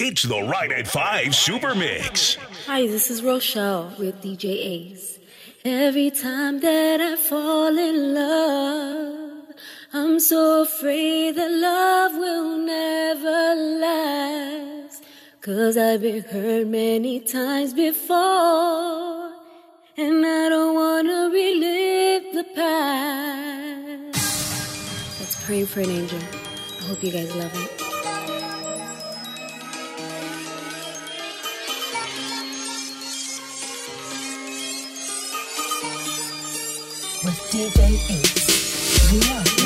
It's the Ride at 5 Super Mix. Hi, this is Rochelle with DJ Aze. Every time that I fall in love, I'm so afraid that love will never last. Cause I've been hurt many times before, and I don't wanna relive the past. Let's pray for an angel. I hope you guys love it. DJ Aze. We are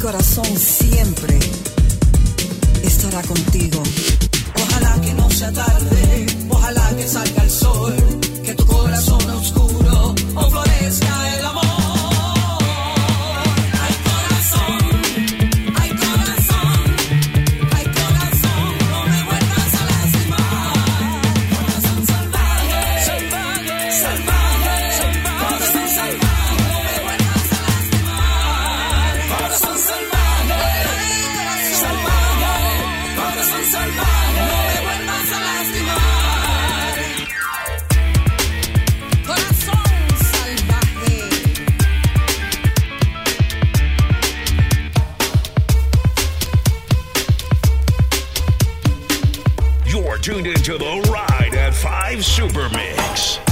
corazón siempre estará contigo. Ojalá que no sea tarde, ojalá que salga el sol, tuned into the Ride at 5 Super Mix.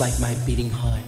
Like my beating heart.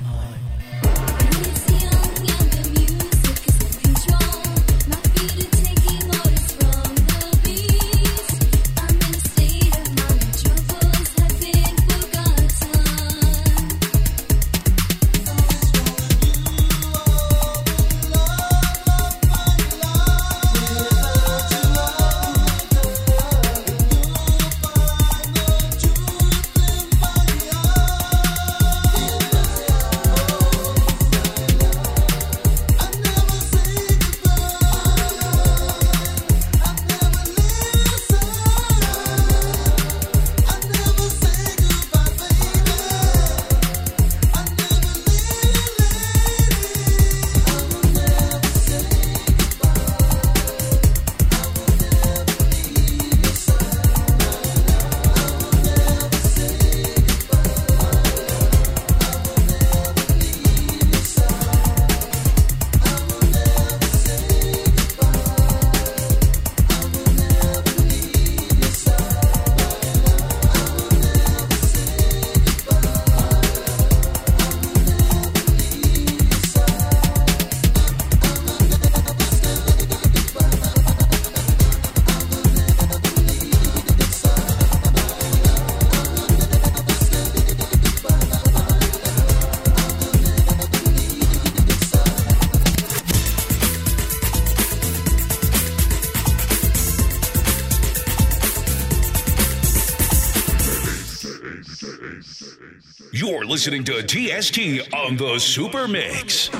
Listening to TST on the Super Mix.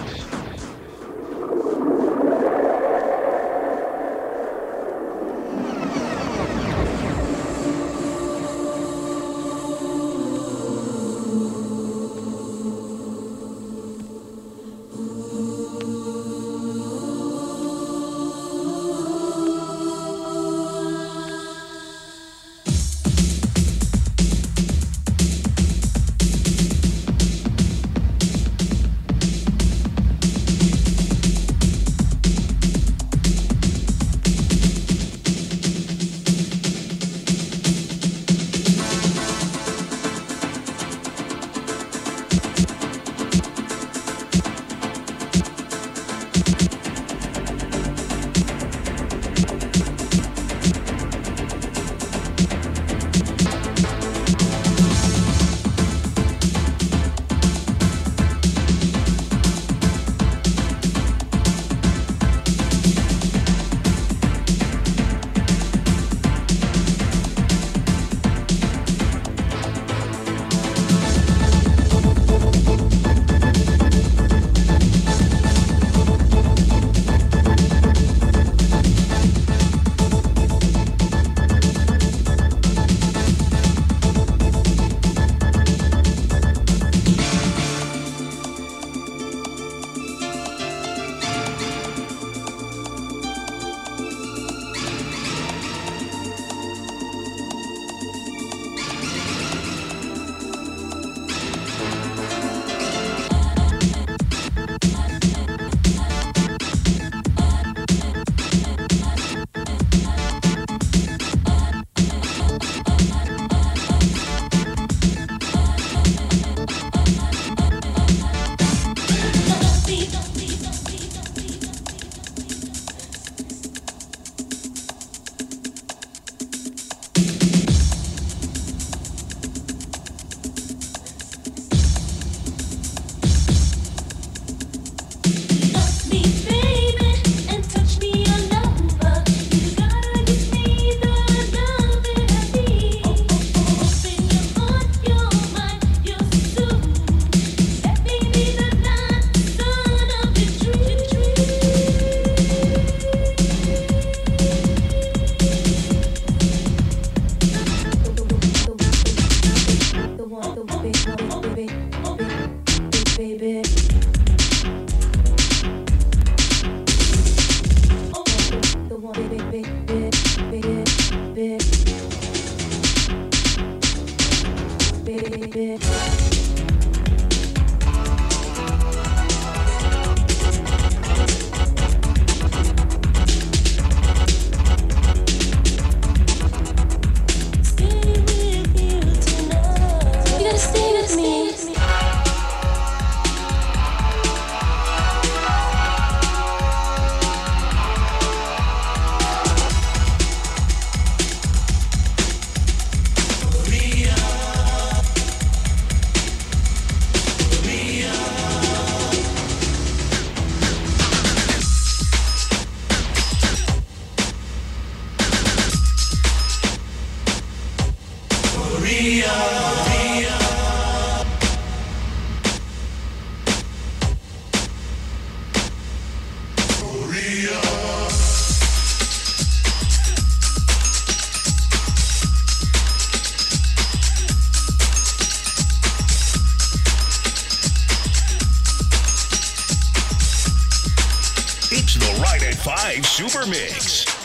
It's the Ride at 5 Super Mix.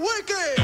Mix.